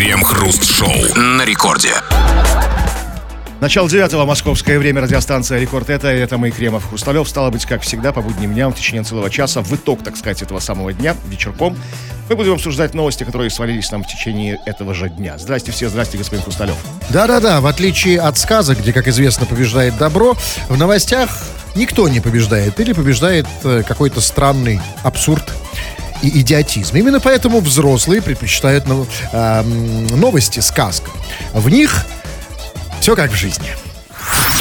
Крем-хруст-шоу на рекорде. Начало девятого, московское время, радиостанция «Рекорд». Это, это мы, Кремов Хрусталев. Стало быть, как всегда, по будним дням, в течение целого часа, в итог, так сказать, этого самого дня, вечерком, мы будем обсуждать новости, которые свалились нам в течение этого же дня. Здрасте все, здрасте, господин Хрусталев. Да-да-да, в отличие от сказок, где, как известно, побеждает добро, в новостях никто не побеждает или побеждает э, какой-то странный абсурд и идиотизм. Именно поэтому взрослые предпочитают ну, э, новости сказок. В них все как в жизни.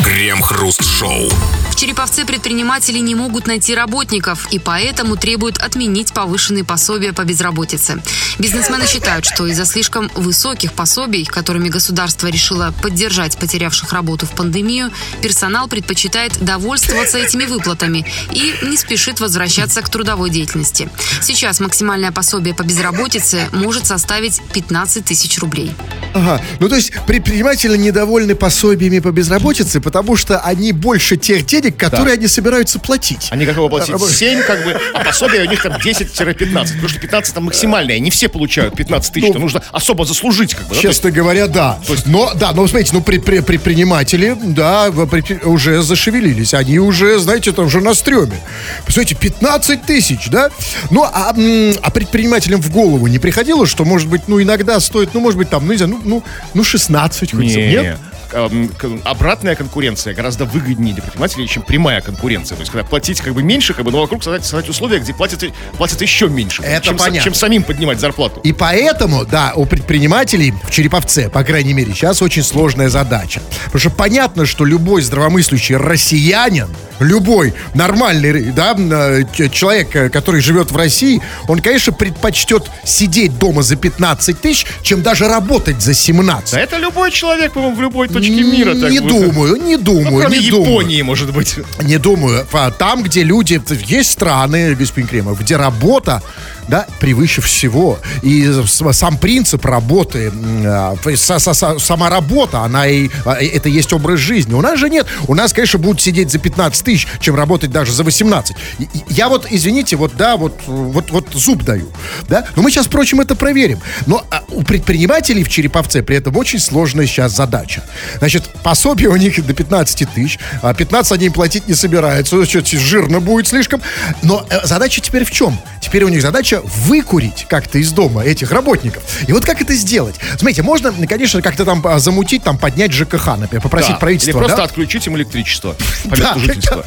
Крем-хруст-шоу. В Череповце предприниматели не могут найти работников и поэтому требуют отменить повышенные пособия по безработице. Бизнесмены считают, что из-за слишком высоких пособий, которыми государство решило поддержать потерявших работу в пандемию, персонал предпочитает довольствоваться этими выплатами и не спешит возвращаться к трудовой деятельности. Сейчас максимальное пособие по безработице может составить 15 тысяч рублей. Ага. Ну, то есть предприниматели недовольны пособиями по безработице, потому что они больше тех денег, которые они собираются платить. Они готовы платить 7, как бы, а пособие у них там 10-15. Потому что 15 там максимальное. Не все получают 15 тысяч. Ну, Там нужно особо заслужить, как бы. да, то есть- Честно говоря, да. Но, да, но смотрите, ну, при- при- предприниматели, да, при- уже зашевелились. Они уже, знаете, там уже на стреме. Посмотрите, 15 тысяч, да? Ну, а, а предпринимателям в голову не приходило, что, может быть, ну, иногда стоит, ну, может быть, там, ну, не знаю, ну, ну, ну 16 хоть, Не, нет? Эм, обратная конкуренция гораздо выгоднее для предпринимателей, чем прямая конкуренция. То есть, когда платить как бы меньше, как бы, но вокруг создать, создать условия, где платят, платят еще меньше. Это чем, понятно. чем самим поднимать зарплату. И поэтому, да, у предпринимателей в Череповце, по крайней мере, сейчас очень сложная задача. Потому что понятно, что любой здравомыслящий россиянин, любой нормальный, да, э, человек, э, который живет в России, он, конечно, предпочтет сидеть дома за 15 тысяч, чем даже работать за 17. Да это любой человек, по-моему, в любой точке мира. так не вот. думаю, не Ну, думаю, кроме не думаю. Японии, может быть. Не думаю. Там, где люди... Есть страны, господин Кремов, где работа, да, превыше всего. И сам принцип работы, а, са- са- са- сама работа, она и... а, Это есть образ жизни. У нас же нет. У нас, конечно, будут сидеть за 15 тысяч, чем работать даже за 18. И- и Я вот, извините, вот, да, вот, вот, вот зуб даю, да. Но мы сейчас, впрочем, это проверим. Но а, у предпринимателей в Череповце при этом очень сложная сейчас задача. Значит, пособие у них до 15 тысяч, а 15 они платить не собираются, что жирно будет слишком. Но э, задача теперь в чем? Теперь у них задача выкурить как-то из дома этих работников. И вот как это сделать? Смотрите, можно, конечно, как-то там а, замутить, там поднять ЖКХ, например, попросить Да. правительство, Или просто да? отключить им электричество по месту жительства.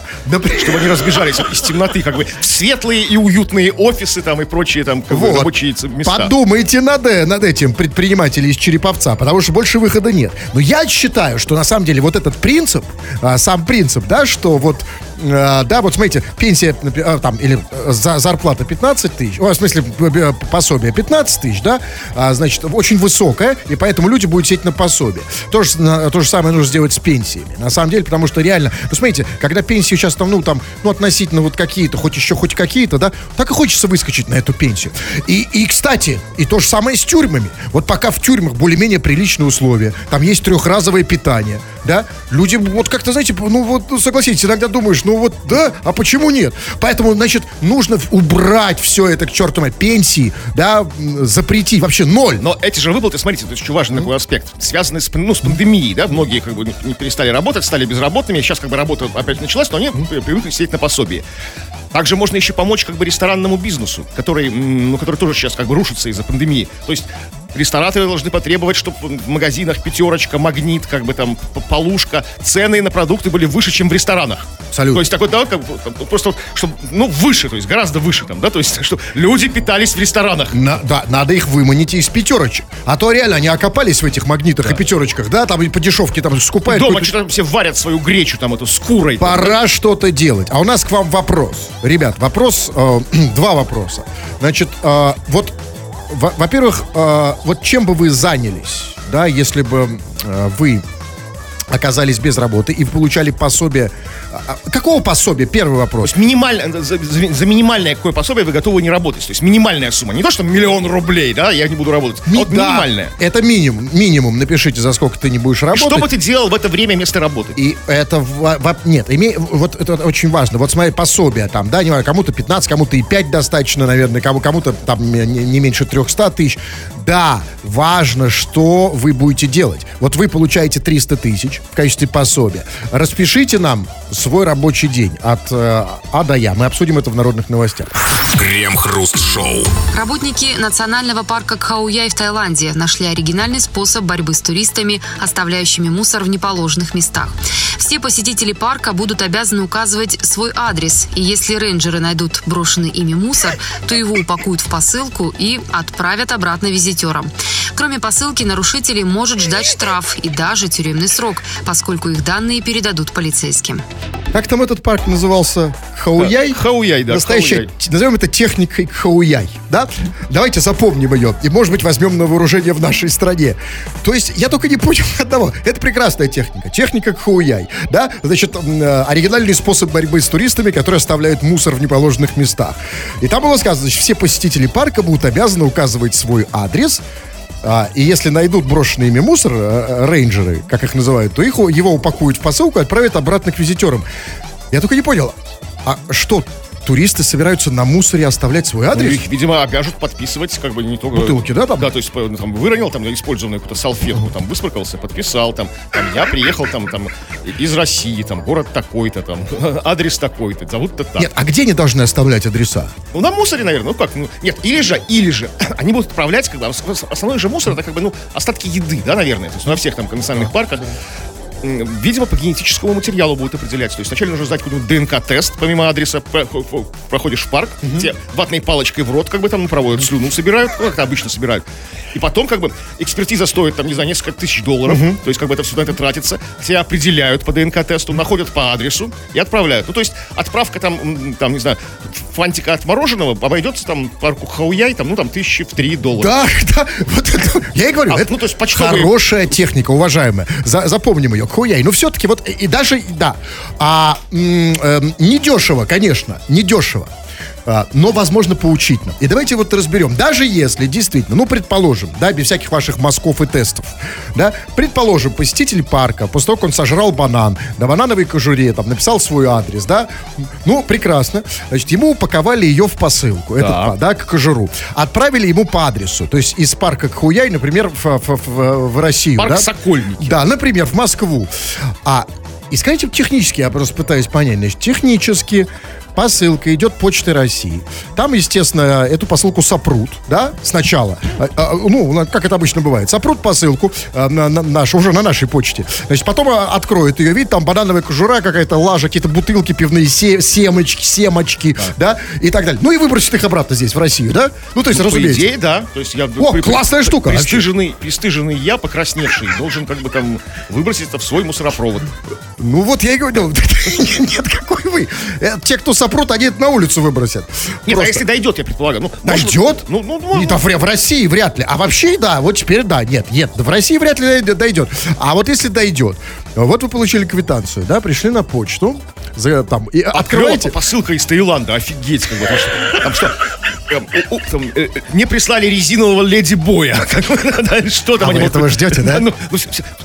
Чтобы они разбежались из темноты, как бы в светлые и уютные офисы там и прочие там рабочие места. Подумайте над, э, над этим предприниматели из Череповца, потому что больше выхода нет. Но я считаю, что на самом деле вот этот принцип, а, сам принцип, да, что вот, а, да, вот смотрите, пенсия а, там, или э, за, зарплата 15 тысяч, о, в смысле э, э, пособие 15 тысяч, да, а, значит, очень высокая, и поэтому люди будут сидеть на пособие. То же, то же самое нужно сделать с пенсиями. На самом деле, потому что реально, ну, смотрите, когда пенсии сейчас там, ну, там, ну, относительно вот какие-то, хоть еще хоть какие-то, да, так и хочется выскочить на эту пенсию. И, и, кстати, и то же самое с тюрьмами. Вот пока в тюрьмах более-менее приличные условия, там есть трехразовое питание, да, люди вот как-то, знаете, ну вот, ну, согласитесь, иногда думаешь, ну вот, да, а почему нет? Поэтому, значит, нужно убрать все это к черту пенсии, да, запретить, вообще ноль. Но эти же выплаты, смотрите, это очень важный такой аспект, связанный с, ну, с пандемией, да, многие как бы не перестали работать, стали безработными, сейчас как бы работа опять началась, но они при- привыкли сидеть на пособии. Также можно еще помочь как бы ресторанному бизнесу, который, ну, который тоже сейчас как бы рушится из-за пандемии. То есть рестораторы должны потребовать, чтобы в магазинах пятерочка, магнит, как бы там полушка, цены на продукты были выше, чем в ресторанах. Абсолютно. То есть такой, да, как там, просто, вот, чтобы, ну, выше, то есть гораздо выше там, да, то есть, что люди питались в ресторанах. На- да, надо их выманить из пятерочек. А то реально они окопались в этих магнитах и пятерочках, да, там и по дешевке там скупают. Дома что-то там все варят свою гречу там эту с курой. там, да. Пора что-то делать. А у нас к вам вопрос. Ребят, вопрос, э, два вопроса. Значит, э, вот, во- во-первых, э, вот чем бы вы занялись, да, если бы э, вы оказались без работы и получали пособие а, а, какого пособия? Первый вопрос. Минимально, за, за- за минимальное какое пособие вы готовы не работать. То есть минимальная сумма. Не то, что миллион рублей, да, я не буду работать. а Ми- вот да, минимальная. Это минимум. Минимум. Напишите, за сколько ты не будешь И работать. Что бы ты делал в это время вместо работы? И это, во- во- нет, име- вот это очень важно. Вот смотри, пособие там, да, не знаю, кому-то 15, кому-то и 5 достаточно, наверное, кому- кому-то там не, не меньше 300 тысяч. Да, важно, что вы будете делать. Вот вы получаете 300 тысяч в качестве пособия. Распишите нам свой рабочий день от э, А до Я. Мы обсудим это в народных новостях. Крем-хруст-шоу. Работники национального парка Кхауяй в Таиланде нашли оригинальный способ борьбы с туристами, оставляющими мусор в неположенных местах. Все посетители парка будут обязаны указывать свой адрес, и если рейнджеры найдут брошенный ими мусор, то его упакуют в посылку и отправят обратно визитерам. Кроме посылки, нарушителей может ждать штраф и даже тюремный срок, поскольку их данные передадут полицейским. Как там этот парк назывался? Хауяй? Хауяй, да, Настоящая, Хауяй. назовем это техникой Хауяй, да? Давайте запомним ее и, может быть, возьмем на вооружение в нашей стране. То есть, я только не понял одного. Это прекрасная техника. Техника Хауяй, да? Значит, э, оригинальный способ борьбы с туристами, которые оставляют мусор в неположенных местах. И там было сказано, значит, все посетители парка будут обязаны указывать свой адрес, а, и если найдут брошенный ими мусор, э, рейнджеры, как их называют, то их, его упакуют в посылку и отправят обратно к визитерам. Я только не понял, а что, туристы собираются на мусоре оставлять свой Ну, адрес? их, видимо, обяжут подписывать, как бы не только... Бутылки, да, там? Да, то есть ну, там выронил там использованную какую-то салфетку, там высморкался, подписал, там, там я приехал там, там из России, там город такой-то, там адрес такой-то, зовут-то так. Нет, а где они должны оставлять адреса? Ну, на мусоре, наверное, ну как, ну, нет, или же, или же, они будут отправлять, ос- основной же мусор, это как бы, ну, остатки еды, да, наверное, то есть на всех там национальных парках, видимо, по генетическому материалу будут определять. То есть вначале нужно сдать какой-нибудь ДНК-тест, помимо адреса, про- про- проходишь в парк, тебе ватной палочкой в рот, как бы там, ну, проводят слюну, собирают, ну, как обычно собирают. И потом, как бы, экспертиза стоит, там, не знаю, несколько тысяч долларов, то есть, как бы, это все на это тратится, тебя определяют по ДНК-тесту, находят по адресу и отправляют. Ну, то есть, отправка там, там, не знаю, фантика от мороженого обойдется там парку Хауяй, там, ну, там, тысячи в три доллара. Да, да, вот это, я и говорю, А, это ну, то есть почтовые- хорошая техника, уважаемая. За- запомним ее, хуяй. Но все-таки вот, и даже, да, а, эм, недешево, конечно, недешево. А, но, возможно, поучительно. И давайте вот разберем. Даже если действительно, ну, предположим, да, без всяких ваших мазков и тестов, да, предположим, посетитель парка, после того, как он сожрал банан, на банановой кожуре, там, написал свой адрес, да, ну, прекрасно, значит, ему упаковали ее в посылку, этот, Да. па- да, к кожуру, отправили ему по адресу, то есть из парка Кхуяй, например, в, в- в- в Россию, Парк да? Сокольники. Да, например, в Москву. А, и скажите технически, я просто пытаюсь понять, значит, технически посылка идет Почтой России. Там, естественно, эту посылку сопрут, да, сначала. А, а, ну, как это обычно бывает. Сопрут посылку а, на, на нашу, уже на нашей почте. Значит, потом а, откроют ее, видит, там банановая кожура какая-то, лажа, какие-то бутылки пивные, се- семочки, семочки, да, и так далее. Ну и выбросит их обратно здесь, в Россию, да? Ну, то есть, По разумеется. идее, да. То есть я О, классная штука, вообще. Пристыженный, пристыженный я, покрасневший, должен как бы там выбросить это в свой мусоропровод. Ну вот я и говорил, нет, какой вы. Э, Те, кто сопрут, они это на улицу выбросят. Нет, а Просто. если дойдет, я предполагаю. Ну, может Дойдет? Ну, ну, ну, Не, да, в, в России вряд ли. А вообще, да, вот теперь да, нет, нет, в России вряд ли дойдет. А вот если дойдет, вот вы получили квитанцию, да, пришли на почту, за, там, и открываете. посылка из Таиланда, офигеть. Как бы, там что, там что, эм, там, э, э, не прислали резинового леди боя. Что там А вы этого ждете, да? Ну, ну,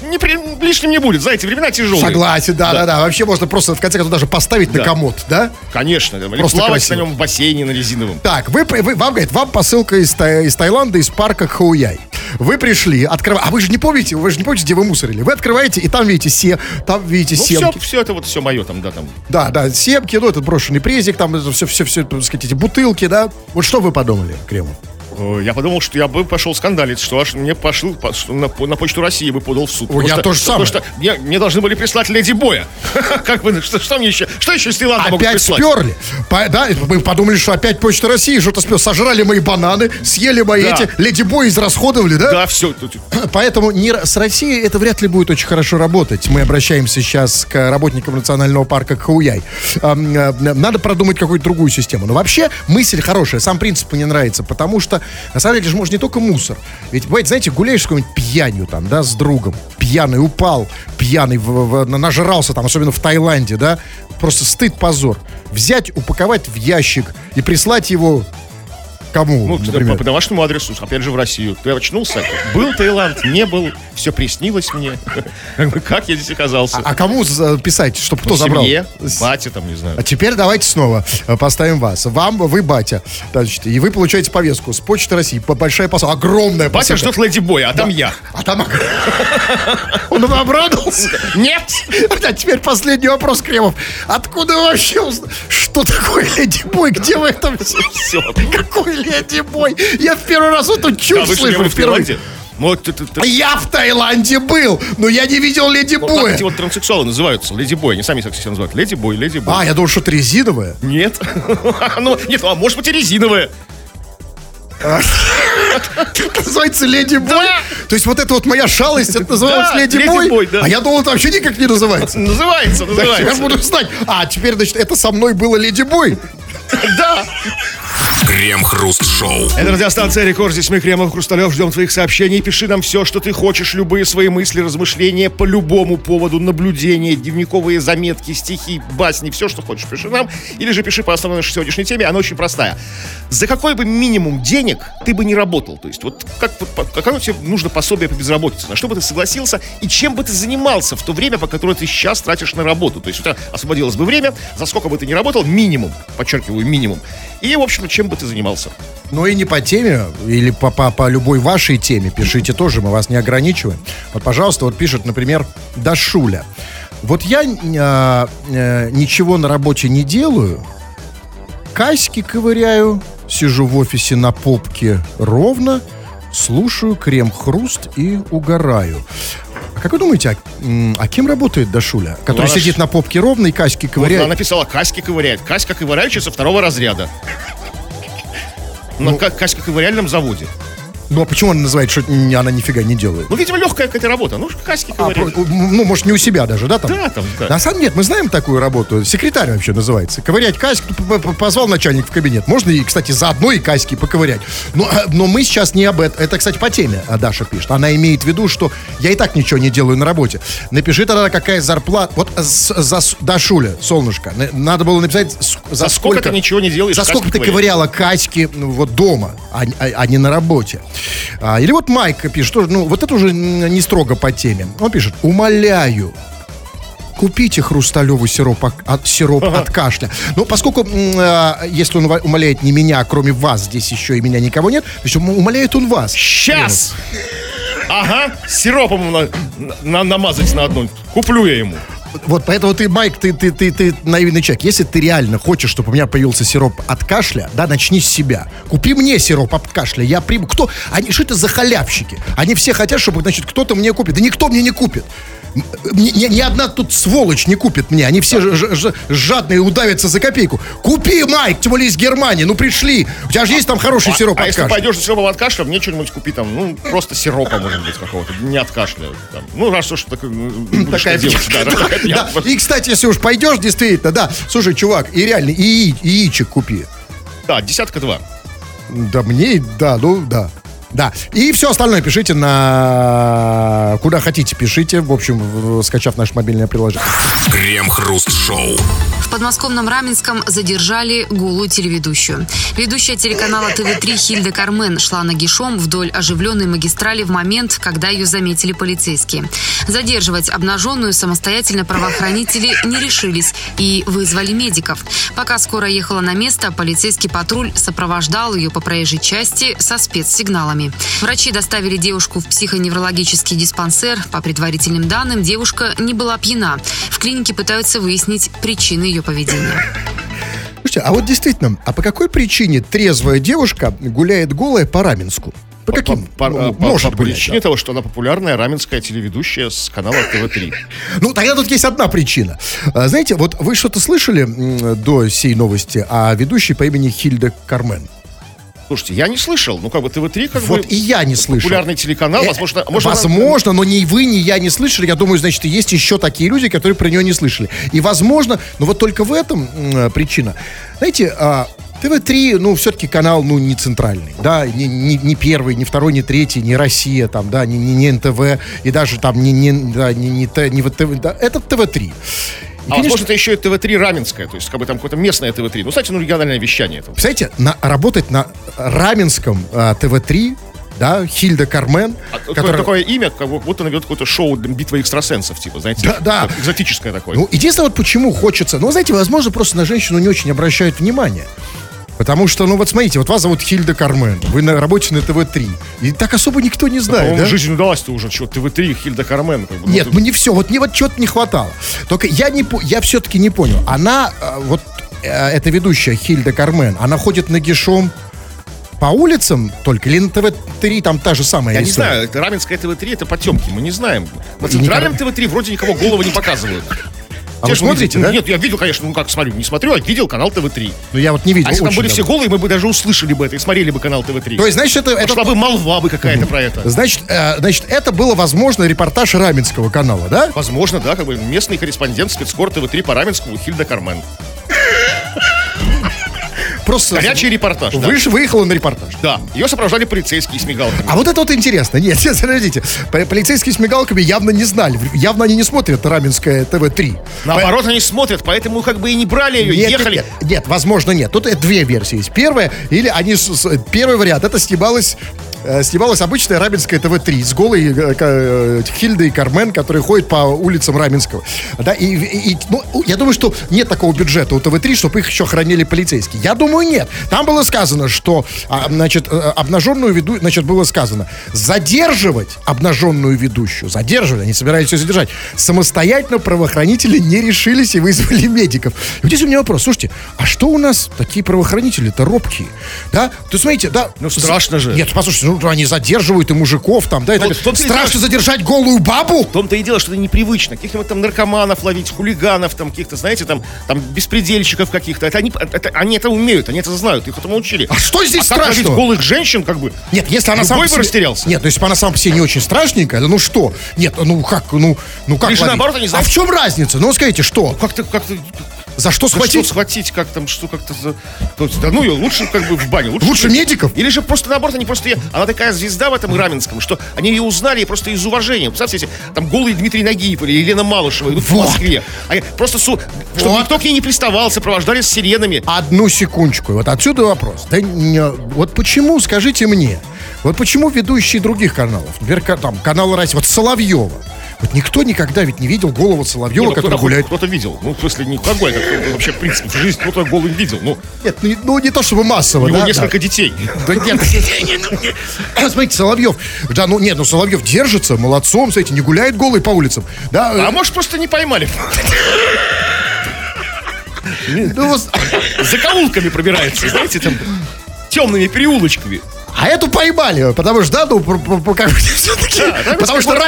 не лишним не будет, знаете, времена тяжелые. Согласен, да, да, да, Вообще можно просто в конце концов даже поставить на комод, да? Конечно, да, или плавать на нем в бассейне на резиновом. Так, вы, вы- вам говорит, вам посылка из, из Таиланда, из парка Хауяй. Вы пришли, открываете, а вы же не помните, вы же не помните, где вы мусорили. Вы открываете, и там видите се, там видите Ну, семки. все, все это вот все мое там, да, там. Да, да, семки, ну, этот брошенный презик, там все, все, все, так сказать, эти бутылки, да. Вот что вы подумали, Кремов? Э, Я подумал, что я бы пошел скандалить, что аж мне пошел на, на почту России бы подал в суд. Ой, я Потому то же что- самое. Потому что мне, мне должны были прислать леди боя. Как бы, что, что мне еще, что еще из Таиланда Опять сперли. По- да, мы подумали, что опять Почта России что-то спер. Сожрали мои бананы, съели мои Да. эти, леди бой израсходовали, да? Да, все. Поэтому не, с Россией это вряд ли будет очень хорошо работать. Мы обращаемся сейчас к работникам национального парка Хауяй. Э, Надо продумать какую-то другую систему. Но вообще мысль хорошая, сам принцип мне нравится, потому что На самом деле же может не только мусор. Ведь, бывает, знаете, гуляешь с какой-нибудь пьянью там, да, с другом, пьяный упал, пьяный, в, в, нажрался там, особенно в Таиланде, да, просто стыд, позор. Взять, упаковать в ящик и прислать его Кому, ну, например? По, по домашнему адресу, опять же, в Россию. Ты очнулся, был Таиланд, не был, все приснилось мне. Как я здесь оказался? А, а кому писать, чтобы кто забрал? Семье, батя там, не знаю. А теперь давайте снова э, поставим вас. Вам, вы батя, значит, и вы получаете повестку с Почты России, большая посылка, огромная Батя посылка. ждет Леди Боя, а там я. А там... Он обрадовался? Нет! А теперь последний вопрос, Кремов. Откуда вообще... Что такое Леди Бой? Где вы это все? Какой Леди Бой? Я в первый раз эту чушь слышу. в Таиланде? Вот, это, это... Я в Таиланде был, но я не видел Леди вот Боя. эти вот транссексуалы называются Леди Бой. Они сами так себя называют. Леди Бой, Леди Бой. А, я думал, что это резиновая. Нет. ну, нет, а может быть и резиновая. Называется Леди Бой? То есть вот это вот моя шалость, это называлось Леди Бой? А я думал, это вообще никак не называется. Называется, называется. Я буду знать. А, теперь, значит, это со мной было Леди Бой. Да. Крем-хруст-шоу. Это радиостанция Рекорд. Здесь мы, Кремов Хрусталев, ждем твоих сообщений. Пиши нам все, что ты хочешь, любые свои мысли, размышления по любому поводу, наблюдения, дневниковые заметки, стихи, басни, все, что хочешь, пиши нам. Или же пиши по основной нашей сегодняшней теме, она очень простая. За какой бы минимум денег ты бы не работал? То есть вот как, какое тебе нужно пособие по безработице? На что бы ты согласился и чем бы ты занимался в то время, по которое ты сейчас тратишь на работу? То есть у тебя освободилось бы время, за сколько бы ты не работал, минимум, подчеркиваю, минимум. И, в общем, чем бы ты занимался? Ну и не по теме, или по, по, по любой вашей теме пишите тоже, мы вас не ограничиваем. Вот, пожалуйста, вот пишет, например, Дашуля. Вот я э, э, ничего на работе не делаю, каськи ковыряю, сижу в офисе на попке ровно, слушаю крем-хруст и угораю. А как вы думаете, а, а кем работает Дашуля? Который ну, сидит на попке ровно и каськи ковыряет? Вот она написала, каськи ковыряет. Каська ковыряющая второго разряда. На ну, Каська ковыряльном заводе. Ну а почему она называет, что она нифига не делает? Ну, видимо, легкая какая-то работа. Ну, каски а, про, Ну, может, не у себя даже, да? Там? Да, там, да. На самом деле, мы знаем такую работу. Секретарь вообще называется. Ковырять каски. Позвал начальник в кабинет. Можно, и, кстати, заодно и каски поковырять. Но, э, но мы сейчас не об этом. Это, кстати, по теме а Даша пишет. Она имеет в виду, что я и так ничего не делаю на работе. Напиши тогда, какая зарплата. Вот за Дашуля, солнышко, надо было написать, за, за сколько, сколько ты ничего не делаешь. За сколько ты ковыряла каськи ну, вот дома, а, а, а не на работе. А, или вот Майк пишет, тоже, ну, вот это уже не строго по теме. Он пишет, умоляю, купите хрусталевый сироп, от, сироп ага. от кашля. Но поскольку, э, если он умоляет не меня, кроме вас, здесь еще и меня никого нет, то есть умоляет он вас. Сейчас! Ага, сиропом на, на, намазать на одну. Куплю я ему. Вот поэтому ты, Майк, ты, ты, ты, ты наивный человек. Если ты реально хочешь, чтобы у меня появился сироп от кашля, да, начни с себя. Купи мне сироп от кашля. Я приму. Кто? Они, что это за халявщики? Они все хотят, чтобы, значит, кто-то мне купит. Да никто мне не купит. Ни, ни, ни одна тут сволочь не купит мне. Они все ж, ж, жадные удавятся за копейку. Купи, Майк, тем более из Германии. Ну, пришли. У тебя же есть там хороший а, сироп а от если кашля. пойдешь за сиропом от кашля, мне что-нибудь купи там, ну, просто сиропа, может быть, какого-то. Не от кашля. Там. Ну, раз уж так, такая делать, да, да, да. И, кстати, если уж пойдешь, действительно, да. Слушай, чувак, и реально, и яичек купи. Да, десятка два. Да мне, да, ну, да. Да. И все остальное пишите на... Куда хотите, пишите. В общем, скачав наше мобильное приложение. Крем-хруст-шоу. В подмосковном Раменском задержали голую телеведущую. Ведущая телеканала ТВ-3 Хильда Кармен шла нагишом вдоль оживленной магистрали в момент, когда ее заметили полицейские. Задерживать обнаженную самостоятельно правоохранители не решились и вызвали медиков. Пока скоро ехала на место, полицейский патруль сопровождал ее по проезжей части со спецсигналами. Врачи доставили девушку в психоневрологический диспансер. По предварительным данным, девушка не была пьяна. В клинике пытаются выяснить причины ее поведения. Слушайте, а вот действительно, а по какой причине трезвая девушка гуляет голая по Раменску? По каким? По, по, Может по, по причине да. того, что она популярная раменская телеведущая с канала ТВ-3. Ну, тогда тут есть одна причина. А, знаете, вот вы что-то слышали до сей новости о ведущей по имени Хильда Кармен? Слушайте, я не слышал. Ну, как бы ТВ-3 как вот бы... и я не слышал. Популярный телеканал, э, возможно... Может, возможно, но ни вы, ни я не слышали. Я думаю, значит, есть еще такие люди, которые про нее не слышали. И, возможно, но вот только в этом э, причина. Знаете, э, ТВ-3, ну, все-таки канал, ну, не центральный, да, не, не, не первый, не второй, не третий, не Россия, там, да, не, не, не НТВ, и даже там не, не, да, не, не, Т- не ВТВ, да, это ТВ-3. И, А возможно, это еще и ТВ-3 Раменское, то есть как бы там какое-то местное ТВ-3. Ну, кстати, ну, региональное вещание. Это. Представляете, на, работать на Раменском а, ТВ-3, да, Хильда Кармен, А, такое- которая- Такое имя, как будто она ведет какое-то шоу «Битва экстрасенсов», типа, знаете, Да, да. экзотическое такое. Ну, единственное, вот почему хочется... Ну, знаете, возможно, просто на женщину не очень обращают внимание. Потому что, ну вот смотрите, вот вас зовут Хильда Кармен, вы на работе на ТВ-3. И так особо никто не знает, По-моему, да? жизнь удалась-то уже, что ТВ-3, Хильда Кармен. Как бы, ну, Нет, ну не все, вот не вот чего-то не хватало. Только я не я все-таки не понял. Она, э, вот э, эта ведущая Хильда Кармен, она ходит нагишом по улицам только или на ТВ-3 там та же самая Я не история? знаю, это Раменское ТВ-3, это потемки, мы не знаем. На центральном никогда- ТВ-3 вроде никого голову не показывают. А Те, вы смотрите, да? Нет, я видел, конечно, ну как смотрю, не смотрю, а видел канал ТВ-3. Ну я вот не видел. А если там были все давно. голые, мы бы даже услышали бы это и смотрели бы канал ТВ-3. То есть, значит, это, это Пошла бы молва бы какая-то про это. Значит, э, значит, это было, возможно, репортаж Раменского канала, да? Возможно, да, как бы местный корреспондент спецкор ТВ-3 по Раменскому Хильда Кармен. Просто Горячий репортаж, да. Выш- выехала на репортаж. Да, ее сопровождали полицейские с мигалками. А вот это вот интересно. Нет, нет, подождите. Полицейские с мигалками явно не знали. Явно они не смотрят Раменское ТВ-3. Наоборот, они смотрят, поэтому как бы и не брали ее, Нет, ехали. Нет, нет, нет, возможно, нет. Тут две версии есть. Первая, или они... первый вариант, это снималось... э, Снималось обычное Раменское ТВ-3 с голой э, э, Хильдой и Кармен, которые ходят по улицам Раменского. Да, и, и- ну, я думаю, что нет такого бюджета у ТВ-3, чтобы их еще хранили полицейские. Я думаю, нет. Там было сказано, что, а, значит, э, обнаженную веду, значит, было сказано, задерживать обнаженную ведущую, задерживать, они собирались ее задержать, самостоятельно правоохранители не решились и вызвали медиков. И вот здесь у меня вопрос, слушайте, а что у нас такие правоохранители-то робкие, да? То смотрите, да. Ну, страшно же. Нет, послушайте, ну, они задерживают и мужиков там, да, и Ну, так в том-то и Страшно дело, задержать голую бабу? В том-то и дело, что это непривычно. Каких-нибудь там наркоманов ловить, хулиганов, там каких-то, знаете, там, там беспредельщиков каких-то. Это они, это, они это умеют, они это знают, их этому учили. А что здесь а как ловить страшного? голых женщин, как бы? Нет, если она сама бы себе- растерялся. Нет, ну если бы она сама по себе не очень страшненькая, да ну что? Нет, ну как, ну, ну как ловить? наоборот, они А знают- в чем разница? Ну скажите, что? Как-то, как-то... За что за что схватить? схватить, как там, что как-то... за- да ну ее лучше как бы в бане. Лучше медиков? Или же просто наоборот, они просто... ее- Она такая звезда в этом Раменском, что они ее узнали просто из уважения. Представьте там голый Дмитрий Нагиев или Елена Малышева идут Вот. в Москве. Они просто, су... чтобы Вот. никто к ней не приставал, сопровождали с сиренами. Одну секундочку. Вот отсюда вопрос. Да не- вот почему, скажите мне, вот почему ведущие других каналов, например, там, канал Россия, вот Соловьева, вот никто никогда ведь не видел голову Соловьева, Не, ну, который кто-то, гуляет. кто-то видел. Ну, в смысле, не какой это вообще, в принципе, в жизни кто-то голым видел. Ну, Нет, ну, ну, не то чтобы массово, у него да, несколько да. детей. Да нет, смотрите, Соловьев, да, ну нет, ну Соловьев держится, молодцом, смотрите, не гуляет голый по улицам, да, А может, просто не поймали. ну, За каулками пробирается, знаете, там темными переулочками. А эту поймали, потому что, да, ну, про- про- про- как бы все-таки, потому что А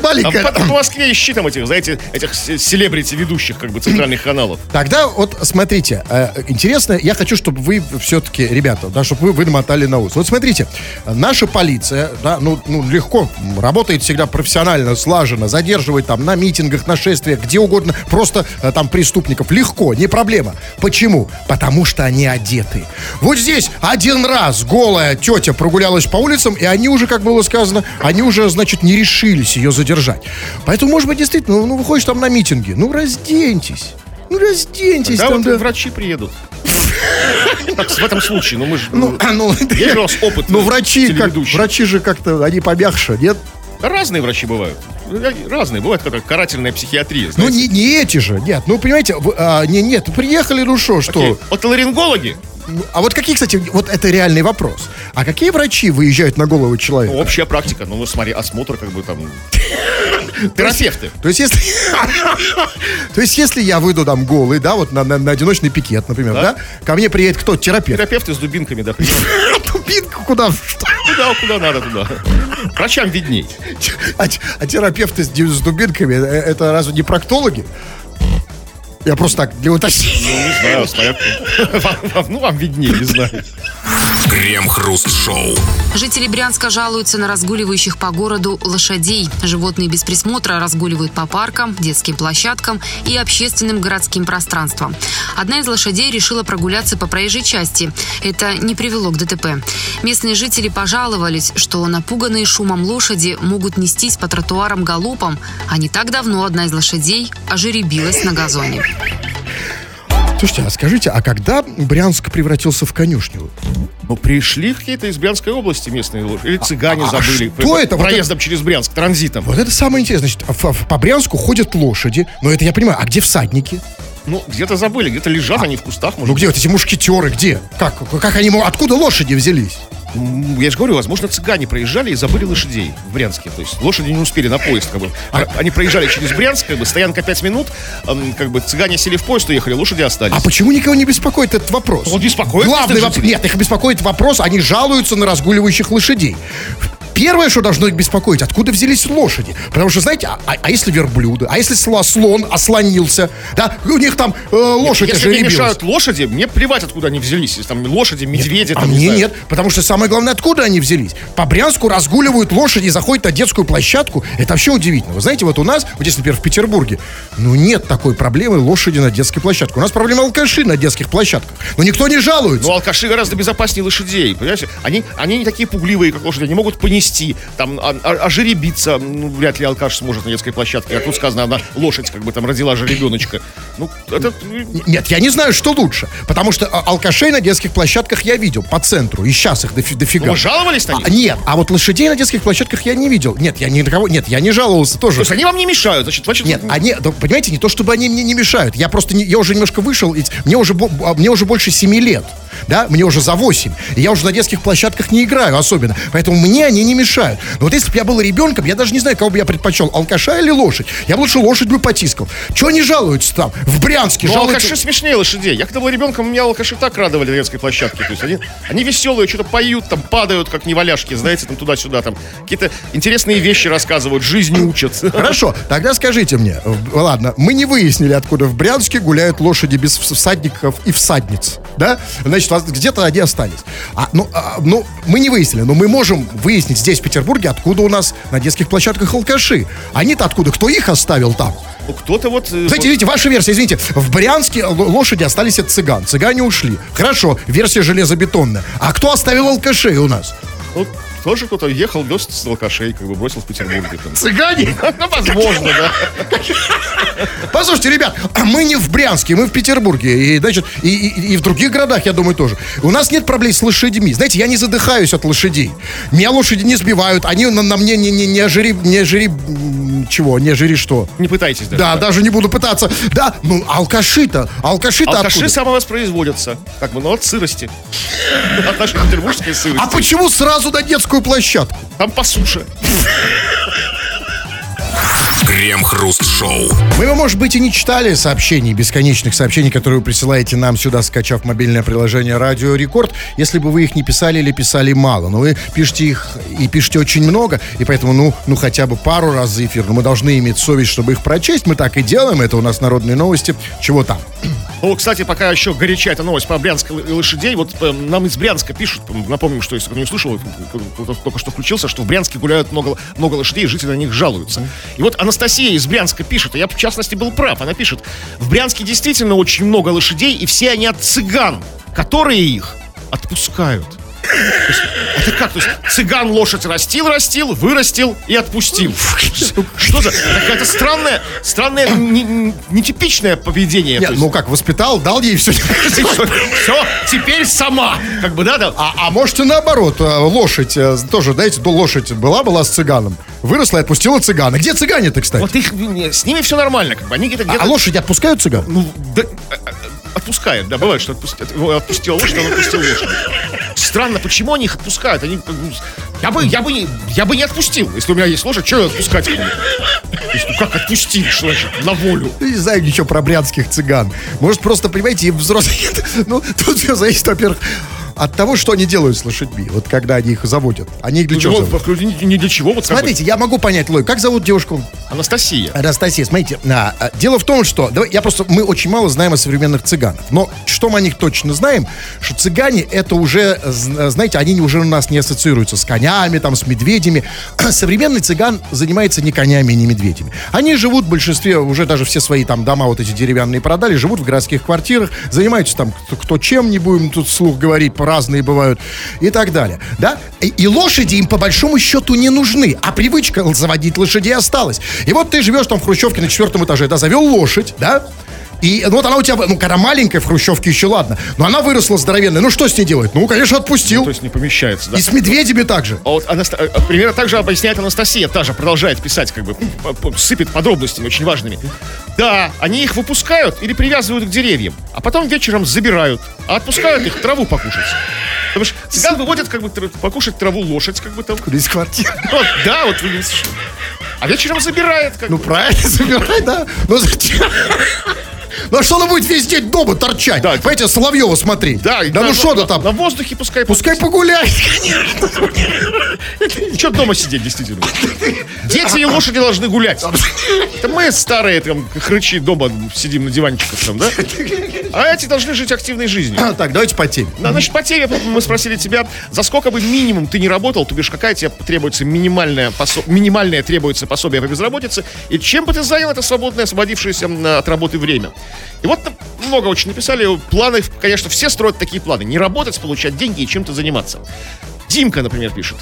маленькая. по, по Москве ищи там этих, знаете, этих селебрити ведущих, как бы, центральных каналов. Тогда вот смотрите, э, интересно, я хочу, чтобы вы все-таки, ребята, да, чтобы вы, вы намотали на ус. Вот смотрите, наша полиция, да, ну, ну легко, работает всегда профессионально, слаженно, задерживает там на митингах, на шествиях, где угодно, просто э, там преступников. Легко, не проблема. Почему? Потому что они одеты. Вот здесь один раз голая тетя прогулялась по улицам, и они уже, как было сказано, они уже, значит, не решились ее задержать. Поэтому, может быть, действительно, ну, выходишь там на митинги, ну, разденьтесь. Ну, разденьтесь Да, там, вот да. врачи приедут. Так, в этом случае, ну мы же... Ну, а, ну, Есть же у вас опыт ну, врачи, как, врачи же как-то, они помягче, нет? Разные врачи бывают. Разные. Бывает как карательная психиатрия, Ну, знаете. не, не эти же, нет. Ну, понимаете, вы, а, не, нет, приехали, ну что, что? Окей. Отоларингологи? А вот какие, кстати, вот это реальный вопрос. А какие врачи выезжают на голову человека? Ну, общая практика. Ну, ну, смотри, осмотр как бы там... Терапевты. То есть, если... То есть, если я выйду там голый, да, вот на, на- на одиночный пикет, например, да. Да. ко мне приедет кто? Терапевт. Терапевты с дубинками, да. Тупинка куда? Куда, куда надо, туда. Врачам видней. А, а терапевты с, с дубинками, э, это разве не проктологи? Я просто так, для уточнения. Ну, не знаю, вам- Ну, вам виднее, не знаю. Крем-хруст-шоу. Жители Брянска жалуются на разгуливающих по городу лошадей. Животные без присмотра разгуливают по паркам, детским площадкам и общественным городским пространствам. Одна из лошадей решила прогуляться по проезжей части. Это не привело к ДТП. Местные жители пожаловались, что напуганные шумом лошади могут нестись по тротуарам галопом, а не так давно одна из лошадей ожеребилась на газоне. Слушайте, а скажите, а когда Брянск превратился в конюшню? Ну, пришли какие-то из Брянской области местные лошади. Или цыгане а забыли. что это? Вот Проездом через Брянск, транзитом. Вот это самое интересное. Значит, по Брянску ходят лошади, но это я понимаю, а где всадники? Ну, где-то забыли, где-то лежат они в кустах, может Ну где вот эти мушкетеры, где? Как, как они, откуда лошади взялись? Я же говорю, возможно, цыгане проезжали и забыли лошадей в Брянске. То есть лошади не успели на поезд. Как бы. А Они проезжали через Брянск, как бы, стоянка 5 минут, как бы цыгане сели в поезд, уехали, лошади остались. А почему никого не беспокоит этот вопрос? Он беспокоит Главный вопрос. Нет, их беспокоит вопрос, они жалуются на разгуливающих лошадей. Первое, что должно их беспокоить, откуда взялись лошади. Потому что, знаете, а, а- а если верблюды, а если слон ослонился, да, у них там э, лошадь Если мне мешают лошади, мне плевать, откуда они взялись. Если там лошади, медведи, А там, не мне знаю. нет, потому что самое главное, откуда они взялись. По Брянску разгуливают лошади, заходят на детскую площадку. Это вообще удивительно. Вы знаете, вот у нас, вот здесь, например, в Петербурге, ну нет такой проблемы лошади на детской площадке. У нас проблема алкаши на детских площадках. Но никто не жалуется. Но алкаши гораздо безопаснее лошадей, понимаете? Они, они не такие пугливые, как лошади, они могут понести, там, а- а- ожеребиться, ну, вряд ли алкаш сможет на детской площадке. А тут сказано, одна лошадь, как бы там родила же ребеночка. Ну, это... Нет, я не знаю, что лучше. Потому что а, алкашей на детских площадках я видел по центру. И сейчас их дофи- дофига. Ну, вы жаловались на них? А, нет, а вот лошадей на детских площадках я не видел. Нет, я ни на кого. Нет, я не жаловался тоже. То есть они вам не мешают, значит, значит... Нет, они, да, понимаете, не то чтобы они мне не мешают. Я просто, не- я уже немножко вышел, и мне уже, мне уже больше 7 лет. Да, мне уже за 8. И я уже на детских площадках не играю особенно. Поэтому мне они не мешают. Но вот если бы я был ребенком, я даже не знаю, кого бы я предпочел, алкаша или лошадь. Я бы лучше лошадь бы потискал. Чего они жалуются там? В Брянске Ну, жалуются. алкаши смешнее лошадей. Я когда был ребенком, меня алкаши так радовали на детской площадке. То есть они, они веселые, что-то поют, там падают, как неваляшки, знаете, там туда-сюда, там какие-то интересные вещи рассказывают, жизни учат. Хорошо, тогда скажите мне, ладно, мы не выяснили, откуда в Брянске гуляют лошади без вс- всадников и всадниц, да? Значит, вас- где-то они остались. А, ну, а, ну, мы не выяснили, но мы можем выяснить здесь, в Петербурге, откуда у нас на детских площадках алкаши. Они-то откуда? Кто их оставил там? Ну, кто-то вот... э, Знаете, видите, ваша версия, извините, в Брянске лошади остались от цыган. Цыгане ушли. Хорошо, версия железобетонная. А кто оставил алкашей у нас? вот тоже кто-то ехал, вез с алкашей, как бы бросил в Петербурге. Там. Цыгане? Ну, возможно, да. Послушайте, ребят, мы не в Брянске, мы в Петербурге. И, значит, и, и- и в других городах, я думаю, тоже. У нас нет проблем с лошадьми. Знаете, я не задыхаюсь от лошадей. Меня лошади не сбивают, они на, на мне не, не, не ожири... Не ожири... Чего? Не ожири что? Не пытайтесь даже. Да, даже не буду пытаться. Да, ну, алкаши-то, алкаши-то Алкаши откуда? самовоспроизводятся. Как бы, ну, от сырости. От нашей петербургской сырости. А почему сразу на детскую площадку? Там по суше. Крем-хруст-шоу. Мы, может быть, и не читали сообщений, бесконечных сообщений, которые вы присылаете нам сюда, скачав мобильное приложение Радио Рекорд, если бы вы их не писали или писали мало. Но вы пишете их и пишете очень много, и поэтому, ну, ну хотя бы пару раз за эфир. Но мы должны иметь совесть, чтобы их прочесть. Мы так и делаем. Это у нас народные новости. Чего там? Ну, кстати, пока еще горяча эта новость про Брянск и лошадей, вот э, нам из Брянска пишут, напомним, что если кто не услышал, только что включился, что в Брянске гуляют много, много лошадей, и жители на них жалуются. И вот Анастасия из Брянска пишет, и я в частности был прав, она пишет, в Брянске действительно очень много лошадей, и все они от цыган, которые их отпускают. Есть, это как? То есть цыган лошадь растил, растил, вырастил и отпустил. Что за какая-то странная, странное, не- не- нетипичное поведение. Нет, ну как, воспитал, дал ей все. все, теперь сама. Как бы, да, да. А, а может и наоборот, э, лошадь э, тоже, знаете, ну, лошадь была-была с цыганом, выросла и отпустила цыгана. Где цыгане-то, кстати? Вот их, с ними все нормально, как бы, они где-то, а, где-то, а лошади отпускают цыган? ну, да, э, отпускают, да, бывает, что отпустят, его отпустил лошадь, он отпустил лошадь. Странно, почему они их отпускают? Они, я бы, я бы не, я бы не отпустил, если у меня есть лошадь, что отпускать? ну как отпустил, что значит, на волю? Я не знаю ничего про брянских цыган. Может, просто, понимаете, им взрослые... Ну, тут все зависит, во-первых, от того, что они делают с лошадьми, вот когда они их заводят. Они их для чего Ну, заводят? не, не для чего, вот. Смотрите, я могу понять логику. Как зовут девушку? Анастасия. Анастасия, смотрите, а, а, дело в том, что давай, я просто мы очень мало знаем о современных цыганах, но что мы о них точно знаем, что цыгане это уже, знаете, они уже у нас не ассоциируются с конями, там, с медведями. Современный цыган занимается не конями, не медведями. Они живут в большинстве уже даже все свои там дома вот эти деревянные продали, живут в городских квартирах, занимаются там кто, чем, не будем тут вслух говорить, разные бывают и так далее, да? И, и лошади им по большому счету не нужны, а привычка заводить лошадей осталась. И вот ты живешь там в хрущевке на четвертом этаже, да, завел лошадь, да? И ну, вот она у тебя, ну, когда маленькая в хрущевке еще ладно, но она выросла здоровенная, ну что с ней делать? Ну, конечно, отпустил. То есть не помещается, да. И с медведями также. А вот Анаста- э, примерно так же объясняет Анастасия, та же продолжает писать, как бы п- сыпет подробностями очень важными. Да, они их выпускают или привязывают к деревьям, а потом вечером забирают, а отпускают их траву покушать. Потому что цыган выводят как бы покушать траву лошадь, как бы там. Из квартиры. Вот, да, вот А вечером забирает, как Ну, бы. правильно, забирай, да. Ну, зачем? Ну, а что она будет весь день дома торчать? Да. Понимаете, Соловьева смотреть. Да, да на- ну что ты там? На воздухе пускай. Пускай погуляет, конечно. Что дома сидеть, действительно? Дети и лошади должны гулять. Это мы старые там хрычи дома сидим на диванчиках там, да? А эти должны жить активной жизнью. Так, давайте по теме. Да, значит, по теме мы спросили тебя, за сколько бы минимум ты не работал, то бишь какая тебе требуется минимальная, посо- минимальное требуется пособие по безработице, и чем бы ты занял это свободное, освободившееся от работы время. И вот там много очень написали, планы, конечно, все строят такие планы, не работать, получать деньги и чем-то заниматься. Димка, например, пишет,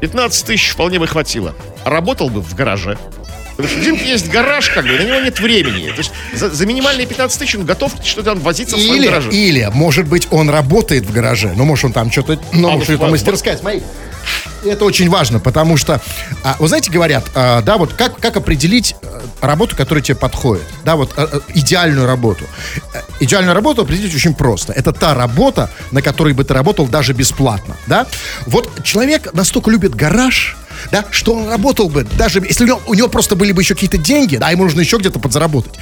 15 тысяч вполне бы хватило, работал бы в гараже. Потому что у Димки есть гараж, как бы, на него нет времени. То есть за, за минимальные 15 тысяч он готов что-то там возиться в своем Или, гараже. или, может быть, он работает в гараже. Ну, может, он там что-то... Ну, А, может, это мастерская. Смотри. Это очень важно, потому что, а, вы знаете, говорят, а, да, вот как, как определить э, работу, которая тебе подходит, да, вот э, идеальную работу. Идеальную работу определить очень просто. Это та работа, на которой бы ты работал даже бесплатно, да. Вот человек настолько любит гараж, да, что он работал бы, даже если у него, у него просто были бы еще какие-то деньги, да, ему нужно еще где-то подзаработать.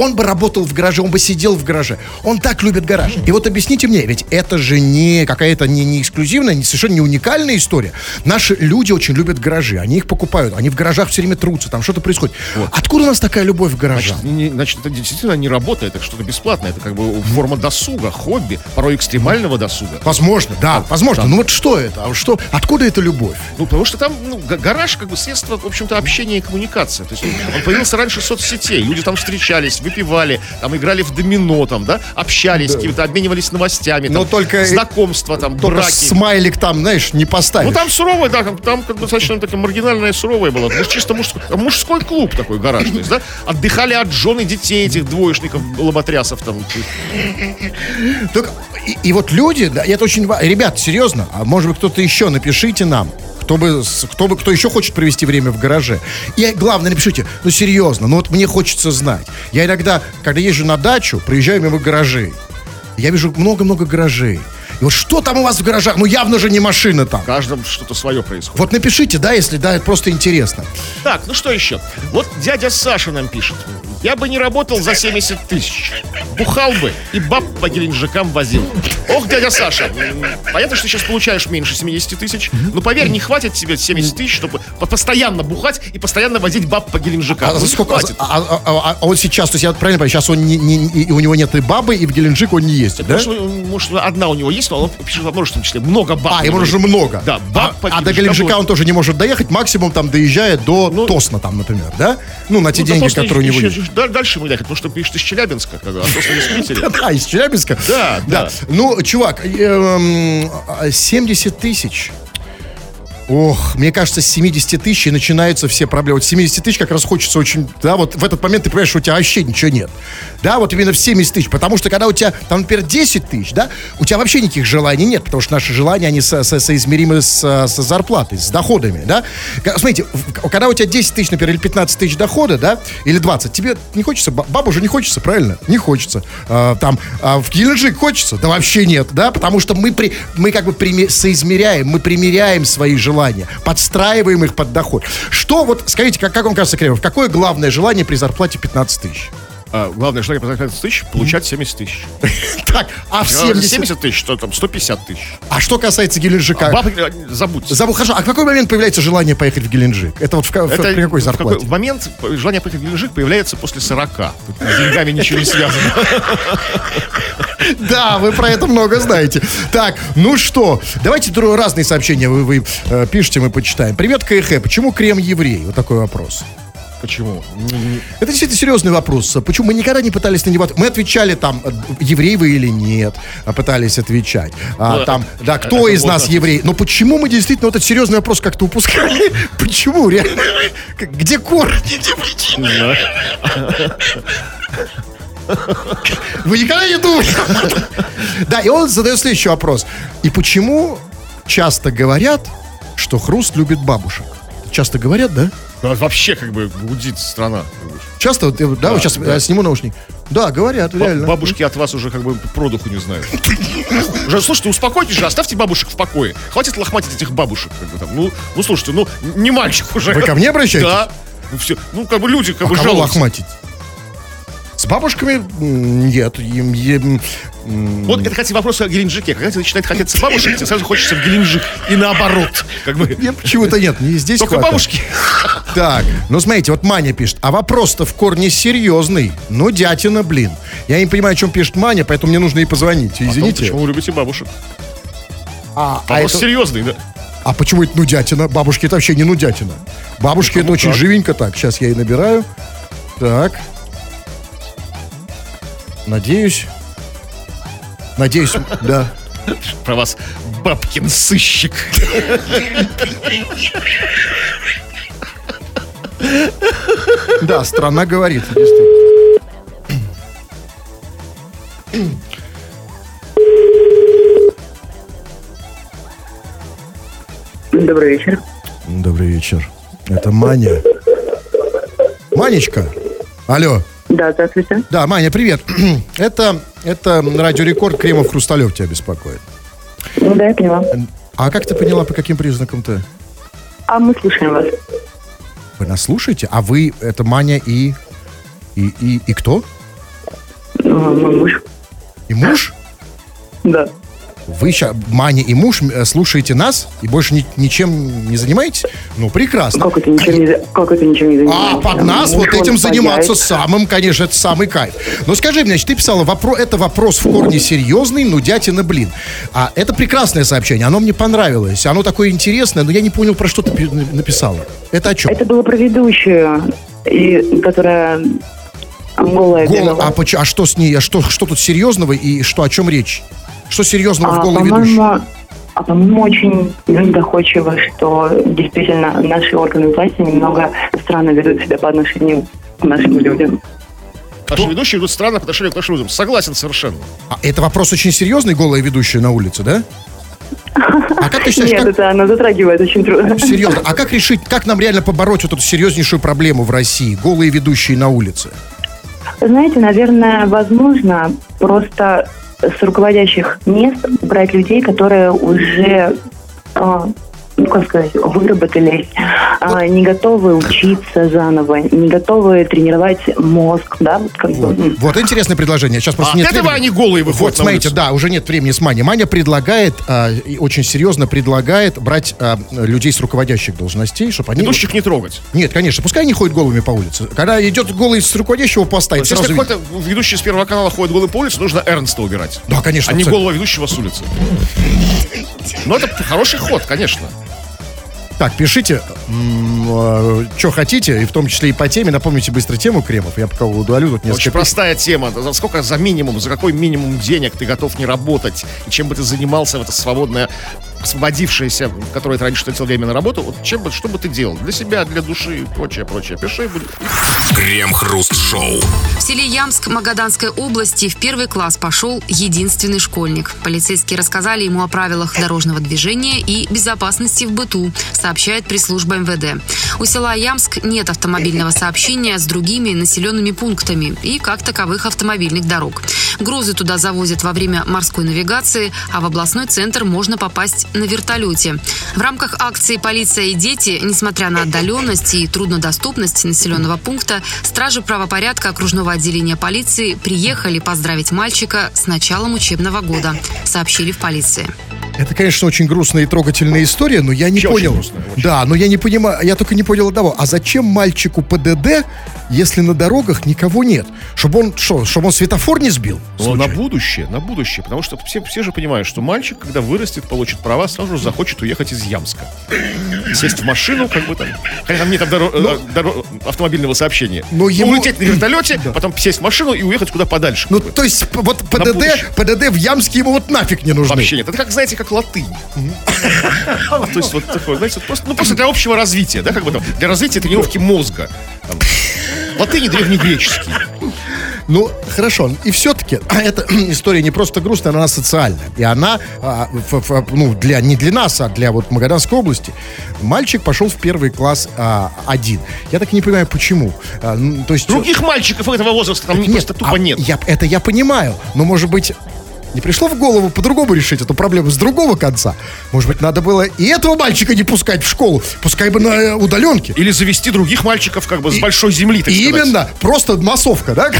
Он бы работал в гараже, он бы сидел в гараже. Он так любит гараж. И вот объясните мне, ведь это же не какая-то не, не эксклюзивная, не, совершенно не уникальная история. Наши люди очень любят гаражи, они их покупают, они в гаражах все время трутся, там что-то происходит. Откуда у нас такая любовь к гаражам? Значит, не- значит, это действительно не работа, это что-то бесплатное, это как бы форма досуга, хобби, порой экстремального досуга. Возможно, да, возможно. Ну вот что это? А Что, откуда эта любовь? Ну, потому что там, ну, га- гараж, как бы, средство, в общем-то, общения и коммуникации. То есть он появился раньше соцсетей, люди там встречались, выпивали, там играли в домино, там, да, общались, какими-то обменивались новостями, Но там, только- знакомства, там, Только браки. смайлик там, знаешь, не поставишь. Ну, там суровое, да, там как бы достаточно такое маргинальное суровое было. Ну, чисто мужской, мужской клуб такой гараж, то есть, да, отдыхали от жены детей этих двоечников, лоботрясов там. Только- и, и вот люди, да, это очень важно. Ребят, серьезно, а может быть кто-то еще, напишите нам. Кто бы, кто бы, кто еще хочет провести время в гараже. И главное, напишите, ну серьезно, ну вот мне хочется знать. Я иногда, когда езжу на дачу, проезжаю мимо гаражей. Я вижу много-много гаражей. И вот что там у вас в гаражах? Ну явно же не машина там. В каждом что-то свое происходит. Вот напишите, да, если да, это просто интересно. Так, ну что еще? Вот дядя Саша нам пишет. Я бы не работал за 70 тысяч. Бухал бы и баб по Геленджикам возил. Ох, дядя Саша, понятно, что ты сейчас получаешь меньше 70 тысяч, но поверь, не хватит тебе 70 тысяч, чтобы по- постоянно бухать и постоянно возить баб по Геленджикам. А, Ну, сколько? хватит. А, а- а- а он сейчас, то есть я правильно понимаю, сейчас он не, не- у него нет и бабы, и в Геленджик он не ездит, да? Что, может, одна у него есть, но он пишет во множественном числе. Много баб. А, ему есть. много. Да, баб а, а до Геленджика он тоже не может доехать, максимум там доезжает до Ну, Тосна там, например, да? Ну, на те Ну, деньги, которые у него есть. да- Дальше мы ехать, потому что пишет из Челябинска, как бы, а Тосна из Питера. Да, из Челябинска? Да, да. Ну, чувак, эм, а, 70 тысяч. Ох, мне кажется, с 70 тысяч и начинаются все проблемы. Вот с 70 тысяч как раз хочется очень... Да, вот в этот момент ты понимаешь, что у тебя вообще ничего нет. Да, вот именно в 70 тысяч. Потому что когда у тебя, там, например, 10 тысяч, да, у тебя вообще никаких желаний нет. Потому что наши желания, они со- со- соизмеримы с, со зарплатой, с доходами, да. Смотрите, когда у тебя 10 тысяч, например, или 15 тысяч дохода, да, или 20, тебе не хочется, ба- бабу же не хочется, правильно? Не хочется. А, там, а в Геленджик хочется? Да вообще нет, да, потому что мы, при, мы как бы прими- соизмеряем, мы примеряем свои желания, подстраиваем их под доход. Что вот, скажите, как, как вам кажется, Кремов, какое главное желание при зарплате 15 тысяч? А, главное, желание потратить 15 тысяч, получать 70 тысяч. Так, а в 70, 70... 70 тысяч, что там, 150 тысяч. А что касается Геленджика? А бабы, э. Забыл, хорошо, а в какой момент появляется желание поехать в Геленджик? Это вот в, Это при какой зарплате? в момент желание поехать в Геленджик появляется после 40. Тут с деньгами ничего не связано. Да, вы про это много знаете. Так, ну что, давайте разные сообщения вы, вы, э, пишите, мы почитаем. Привет, КХ. Почему крем еврей? Вот такой вопрос. Почему? Это действительно серьезный вопрос. Почему мы никогда не пытались на него... Мы отвечали там, э, еврей вы или нет, а пытались отвечать. А, Ну, там, да, кто из нас еврей? Но почему мы действительно вот этот серьезный вопрос как-то упускали? Почему? Реально? Где корни? Где причины? Вы никогда не думали? Да, и он задает следующий вопрос. И почему часто говорят, что Хруст любит бабушек? Часто говорят, да? Да, Вообще, как бы, гудит страна. Часто, вот, э, да, вот сейчас да. я сниму наушник. Да, говорят, Ба- реально. Бабушки от вас уже как бы продуху не знают. Уже, слушайте, успокойтесь же, оставьте бабушек в покое. Хватит лохматить этих бабушек. Как бы, там. ну, ну, слушайте, ну, не мальчик уже. Вы ко мне обращаетесь? Да. Ну, все. Ну, как бы люди как А бы кого жалуются. лохматить? С бабушками? Нет. им- им, Вот это, кстати, вопрос о Геленджике. Когда тебе начинает хотеться бабушек, тебе сразу хочется в Геленджик. И наоборот. Как бы. Нет, почему-то нет. Не здесь Только хватает. бабушки. Так, ну смотрите, вот Маня пишет. А вопрос-то в корне серьезный. Ну, дятина, блин. Я не понимаю, о чем пишет Маня, поэтому мне нужно ей позвонить. О том, Извините. Почему вы любите бабушек? А, а это- серьезный, да. а почему это нудятина? Бабушки это вообще не нудятина. Бабушки это кому очень как. живенько так. Сейчас я и набираю. Так. Надеюсь. Надеюсь, да. Про вас бабкин сыщик. Да, страна говорит, действительно. Добрый вечер. Добрый вечер. Это Маня. Манечка. Алло. Да, здравствуйте. Да, Маня, привет. Это, это Радио Рекорд Кремов Хрусталев тебя беспокоит. Ну да, я поняла. А как ты поняла, по каким признакам-то? А мы слушаем вас. Вы нас слушаете? А вы, это Маня и... И, и, и кто? Мой муж. И муж? Да. Вы сейчас, Маня и муж, э, слушаете нас и больше ни- ничем не занимаетесь? Ну, прекрасно. Как это ничем не, как это ничем не занимается? А под нас Муж, вот этим заниматься паяет. самым, конечно, это самый кайф. Но скажи мне, значит, ты писала, вопро- это вопрос в корне серьезный, ну дятина, блин. А это прекрасное сообщение, оно мне понравилось, оно такое интересное, но я не понял, про что ты пи- написала. Это о чем? Это было про ведущую, и, которая голая Гол- а, поч- а что с ней, а что, что тут серьезного и что, о чем речь? Что серьезного в А, голой ведущей? по-моему, а по-моему, очень доходчиво, что действительно наши органы власти немного странно ведут себя по отношению к нашим людям. Наши ведущие идут странно по отношению к нашим людям. Согласен совершенно. А это вопрос очень серьезный, голая ведущая на улице, да? А как ты считаешь, Нет, как, это она затрагивает очень трудно. серьезно, а как решить, как нам реально побороть вот эту серьезнейшую проблему в России, голые ведущие на улице? Знаете, наверное, возможно просто с руководящих мест брать людей, которые уже, а, ну как сказать, выработались, а, не готовы учиться заново, не готовы тренировать мозг, да, вот как бы. м. Вот интересное предложение. Сейчас просто А нет от этого времени. они голые выходят Вот, смотрите, улицу. да, уже нет времени с Маней. Маня предлагает, а, и очень серьезно предлагает брать а, людей с руководящих должностей, чтобы они... Ведущих не трогать. Нет, конечно, пускай они ходят голыми по улице. Когда идет голый с руководящего поста, это Если сразу видно. какой-то ведущий с Первого канала ходит голый по улице, нужно Эрнста убирать. Да, конечно. А не абсолютно. голого ведущего с улицы. Ну, это хороший ход, конечно. Так, пишите, что хотите, и в том числе и по теме. Напомните быстро тему кремов. Я пока удалю тут Очень несколько... простая тема. За сколько за минимум, за какой минимум денег ты готов не работать? И чем бы ты занимался в это свободное, которое ты раньше тратил время на работу, вот чем бы, что бы ты делал? Для себя, для души и прочее, прочее. Пиши, будет. Крем-хруст-шоу. В селе Ямск Магаданской области в первый класс пошел единственный школьник. Полицейские рассказали ему о правилах дорожного движения и безопасности в быту, сообщает пресс-служба МВД. У села Ямск нет автомобильного сообщения с другими населенными пунктами и, как таковых, автомобильных дорог. Грузы туда завозят во время морской навигации, а в областной центр можно попасть на вертолете. В рамках акции «Полиция и дети», несмотря на отдаленность и труднодоступность населенного пункта, стражи правопорядка окружного отделения полиции приехали поздравить мальчика с началом учебного года, сообщили в полиции. Это, конечно, очень грустная и трогательная история, но я не очень понял. грустная, очень. Да, но я не понимаю, я только не понял одного. А зачем мальчику ПДД, если на дорогах никого нет? Чтобы он что, чтобы он светофор не сбил? Ну, на будущее, на будущее. Потому что все, все же понимают, что мальчик, когда вырастет, получит права, сразу же захочет уехать из Ямска. Сесть в машину, как бы там. Хотя там нет там доро- э, доро- автомобильного сообщения. Но ему- Улететь на вертолете, потом сесть в машину и уехать куда подальше. Ну, то есть, вот ПДД. ПДД в Ямске ему вот нафиг не нужны. Вообще нет. Это как, знаете, как латынь. То есть вот такое, знаете, просто, ну просто для общего развития, да, как бы там, для развития тренировки мозга. Латыни древнегреческий. Ну, хорошо. И все-таки эта история не просто грустная, она социальная. И она, а, ф- ф- ну, для, не для нас, а для вот Магаданской области. Мальчик пошел в первый класс а, один. Я так и не понимаю, почему. А, ну, то есть... Других мальчиков этого возраста там просто тупо а, нет. Я, это я понимаю. Но, может быть, не пришло в голову по-другому решить эту проблему с другого конца? Может быть, надо было и этого мальчика не пускать в школу, пускай бы на э, удаленке. Или завести других мальчиков как бы с большой земли, так И сказать. именно, просто массовка, да?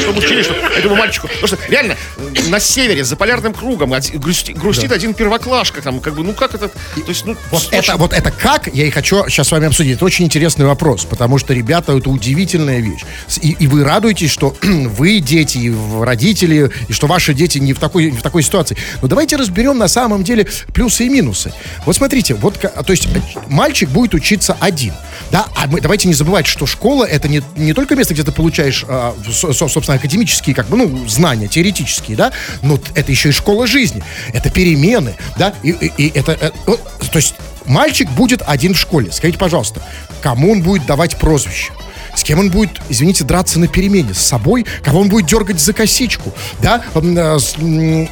Чтобы учили, что этому мальчику... Потому что реально э, на севере, за полярным кругом грустит один первоклашка. Там, как бы, ну как это... То есть, ну, Вот это, вот это как, я и хочу сейчас с вами обсудить. Это очень интересный вопрос, потому что, ребята, это удивительная вещь. И, и вы радуетесь, что вы дети, и родители, и что ваши дети не в такой, в такой ситуации. Но давайте разберем на самом деле плюсы и минусы. Вот смотрите, вот, то есть мальчик будет учиться один. Да, а мы, давайте не забывать, что школа это не, не только место, где ты получаешь, а, со- со- собственно, академические, как бы, ну, знания, теоретические, да, но это еще и школа жизни. Это перемены, да, и, и- и это, э, вот, то есть мальчик будет один в школе. Скажите, пожалуйста, кому он будет давать прозвище? С кем он будет, извините, драться на перемене? С собой? Кого он будет дергать за косичку? Да? Э,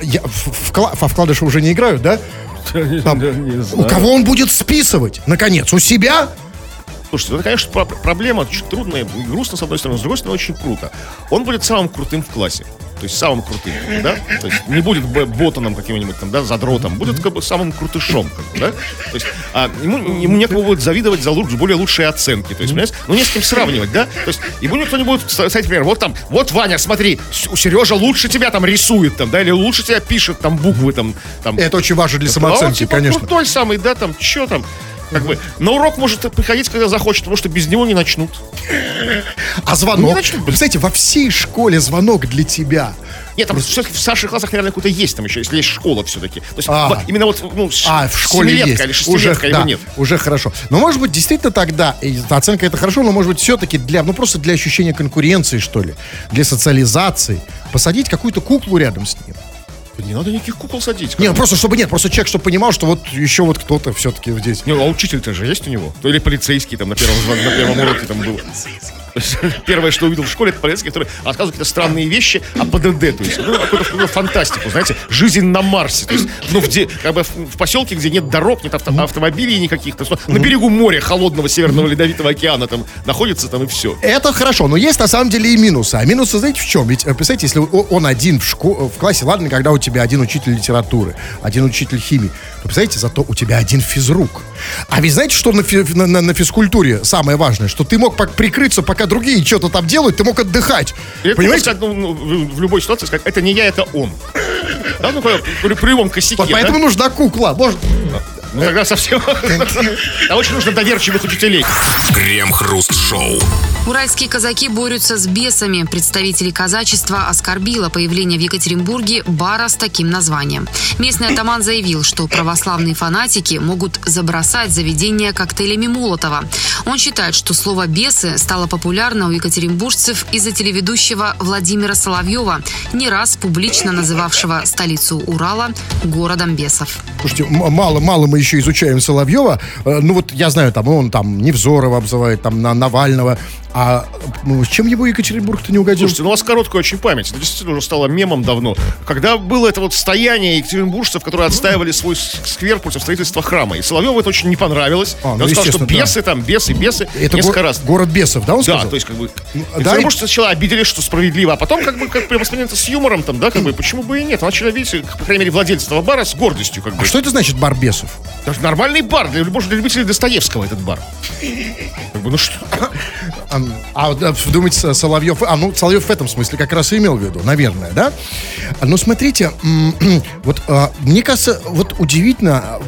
я в, вкла- во вкладыши уже не играю, да? Там, у кого он будет списывать? Наконец, у себя? Слушайте, это, конечно, про- проблема очень трудная грустно, с одной стороны, с другой стороны, очень круто. Он будет самым крутым в классе. То есть самым крутым, да? То есть не будет ботаном каким-нибудь там, да, задротом, будет как бы самым крутышом, как бы, да? То есть а, ему, ему некому будет завидовать за луч- более лучшие оценки. То есть, понимаете, ну не с кем сравнивать, да? То есть ему никто не будет ставить пример. Вот там, вот Ваня, смотри, у Сережа лучше тебя там рисует, там, да, или лучше тебя пишет там буквы, там, там. Это очень важно для А он, самооценки, типа, конечно. крутой самый, да, там, что там? Как бы, на урок может приходить, когда захочет, потому что без него не начнут. А звонок? Не начнут. Знаете, во всей школе звонок для тебя. Нет, там все-таки в старших классах, наверное, какой-то есть там еще, если есть школа все-таки. То есть А. вот именно вот, ну, А, в школе есть. или уже, шестилетка его да, нет. уже хорошо. Но может быть действительно тогда, и оценка это хорошо, но может быть все-таки для, ну просто для ощущения конкуренции, что ли, для социализации, посадить какую-то куклу рядом с ним. Не надо никаких кукол садить. Не, ну просто чтобы нет, просто человек, чтобы понимал, что вот еще вот кто-то все-таки здесь. Не, а учитель-то же есть у него? Или полицейский там на первом, на первом уроке там был. Есть, Первое, что увидел в школе, это полицейский, который рассказывает какие-то странные вещи о ПДД. То есть, ну, какую-то, какую-то фантастику, знаете, жизнь на Марсе. То есть, ну, в, де- как бы в, поселке, где нет дорог, нет авто- автомобилей никаких, то есть, на берегу моря, холодного Северного Ледовитого океана там находится там и все. Это хорошо, но есть на самом деле и минусы. А минусы, знаете, в чем? Ведь, э, представьте, если он один в, шко- в классе, ладно, когда у тебя один учитель литературы, один учитель химии, то, представляете, зато у тебя один физрук. А ведь знаете, что на, фи- на- на- на физкультуре самое важное? Что ты мог прикрыться, пока другие что-то там делают, ты мог отдыхать. Или Понимаете? сказать, ну, ну, в, в любой ситуации сказать, это не я, это он. Да, ну, при, при любом косяке, Вот поэтому да? нужна кукла. Может, Ну, тогда совсем... А очень нужно доверчивых учителей. Крем-хруст-шоу. Уральские казаки борются с бесами. Представители казачества оскорбило появление в Екатеринбурге бара с таким названием. Местный атаман заявил, что православные фанатики могут забросать заведение коктейлями Молотова. Он считает, что слово «бесы» стало популярно у екатеринбуржцев из-за телеведущего Владимира Соловьева, не раз публично называвшего столицу Урала городом бесов. Слушайте, м- мало, мало мы еще изучаем Соловьева. Э, Ну вот я знаю, там он там Невзорова обзывает, там на Навального. А ну, чем его Екатеринбург-то не угодил? Слушайте, ну у вас короткая очень память. Это действительно уже стало мемом давно. Когда было это вот стояние екатеринбуржцев, которые отстаивали свой с- сквер против строительства храма. И Соловьеву это очень не понравилось. А, ну, он сказал, что естественно, да. бесы там, бесы, бесы. Это несколько го- раз. город бесов, да, он Да, сказал? то есть как бы да, Екатеринбуржцы сначала обиделись, что справедливо, а потом как бы как это с юмором там, да, как бы почему бы и нет. Начали, видите, по крайней мере, владельцы этого бара с гордостью как бы. А что это значит бар бесов? Даже нормальный бар для, любого- для любителей Достоевского этот бар. Как бы, ну что? А, а а, думаете, Соловьев... А, ну, Соловьев в этом смысле как раз и имел в виду, наверное, да? Ну, смотрите, вот а, мне кажется, вот удивительно,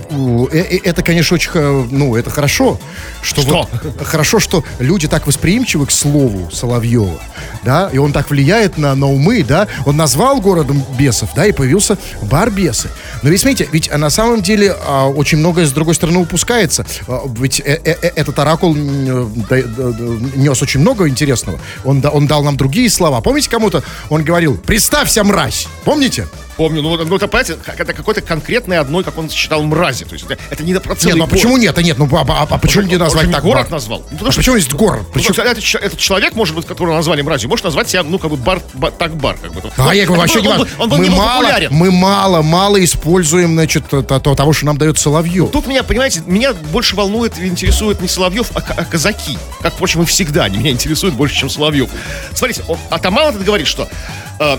э- э- это, конечно, очень, ну, это хорошо, что, Что? вот- хорошо, что люди так восприимчивы к слову Соловьева, да, и он так влияет на, на умы, да, он назвал городом бесов, да, и появился бар бесы. Но ведь, смотрите, ведь а, на самом деле а, очень многое с другой стороны упускается. Ведь э- э- э- этот оракул нес очень много интересного. Он, он дал нам другие слова. Помните, кому-то он говорил, представься, мразь. Помните? Помню, ну, ну это, понимаете, это какой-то конкретной одной, как он считал, мрази. То есть это, это не на про целый Нет, ну а город. почему нет? А нет, ну а, а- а почему Он- не он назвать не так город бар? назвал. Ну, А потому что- почему есть город? Ну, Почему? потому этот, этот человек, может быть, которого назвали мразью, может назвать себя, ну, как бы бар, ба- так бар, как бы. А я говорю, вообще он, не он, важно. был- он был мы, мало, популярен. мы мало, мало используем, значит, то- то- того, что нам дает Соловьев. Тут меня, понимаете, меня больше волнует и интересует не Соловьев, а, а казаки. Как, впрочем, и всегда. Они меня интересуют больше, чем Соловьев. Смотрите, он, Атаман этот говорит, что э,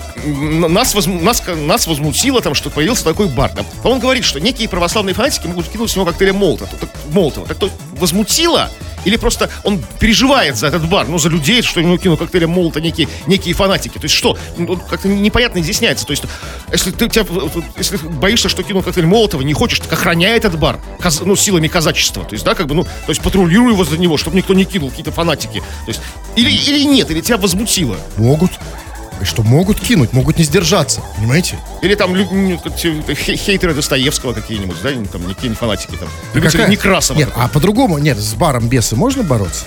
нас, возму- нас, нас возмутило, там, что появился такой бар. да. Он говорит, что некие православные фанатики могут кинуть с него коктейля Молотова. Так, Молотова. Так то возмутило или просто он переживает за этот бар, ну, за людей, что ему кинул коктейля Молота некие, некие фанатики. То есть что? Ну, как-то непонятно изъясняется. То есть, если ты тебя, если боишься, что кинул коктейль Молотова, не хочешь, так охраняй этот бар, каз- ну, силами казачества. То есть, да, как бы, ну, то есть патрулируй за него, чтобы никто не кинул, какие-то фанатики. То есть, или, или нет, или тебя возмутило. Могут. И что могут кинуть, могут не сдержаться. Понимаете? Или там ну, хейтеры Достоевского какие-нибудь, да, или там какие-нибудь фанатики там. Любители Некрасова. Нет, а по-другому, нет, с баром бесы можно бороться?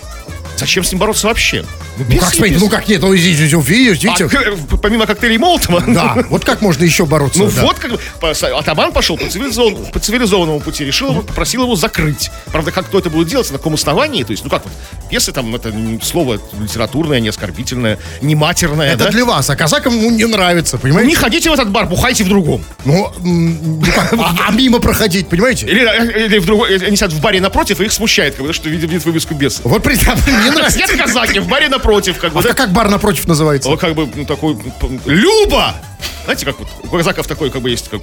Зачем с ним бороться вообще? Ну бесы как смотрите, ну как нет, ну видите, видите, А, видите? к- помимо коктейлей Молотова? Да, вот как можно еще бороться? Ну да. вот как атаман пошел по, цивилизованному, по цивилизованному пути, решил его, попросил его закрыть. Правда, как кто это будет делать, на каком основании? То есть, ну как вот, пьесы там, это слово литературное, не оскорбительное, не матерное, Это да? для вас, а казакам ну, не нравится, Не понимаете? ходите в этот бар, бухайте в другом. Ну, ну как, а, а мимо проходить, понимаете? Или, э, или в другой, или они сидят в баре напротив, и их смущает, как бы, что видят, вывеску беса. Вот представь, мне нравится. Нет казаки, в баре напротив, как бы, А да? как, бар напротив называется? Он как бы ну, такой Люба! Знаете, как вот у казаков такой как бы есть как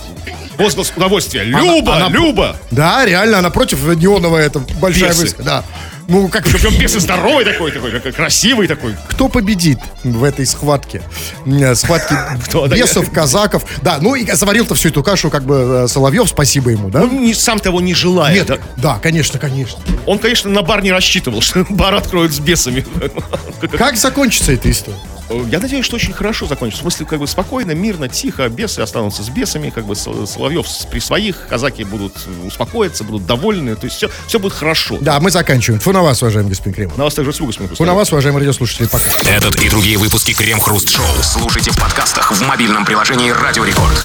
возглас удовольствия. Люба, она- Люба! Да, реально, напротив неоновая это большая Бесы. вывеска. Да. Ну, как Причем пес и здоровый такой, такой, красивый такой. кто победит в этой схватке? Э, Схватке бесов, казаков. Да, ну и заварил-то всю эту кашу, как бы э, Соловьев, спасибо ему, да? Не, сам того не желая. Нет, да, конечно, конечно. Он, конечно, на бар не рассчитывал, что бар откроют с бесами. Как закончится эта история? Я надеюсь, что очень хорошо закончится. В смысле, как бы спокойно, мирно, тихо. Бесы останутся с бесами, как бы Сол- Соловьев при своих, казаки будут э, успокоиться, будут довольны. То есть все, все будет хорошо. Да, мы заканчиваем. Фу на вас, уважаемый господин Кремов. На вас также услуга смотрю. Фу на вас, уважаемые радиослушатели, пока. Этот и другие выпуски Крем Хруст Шоу слушайте в подкастах в мобильном приложении Радио Рекорд.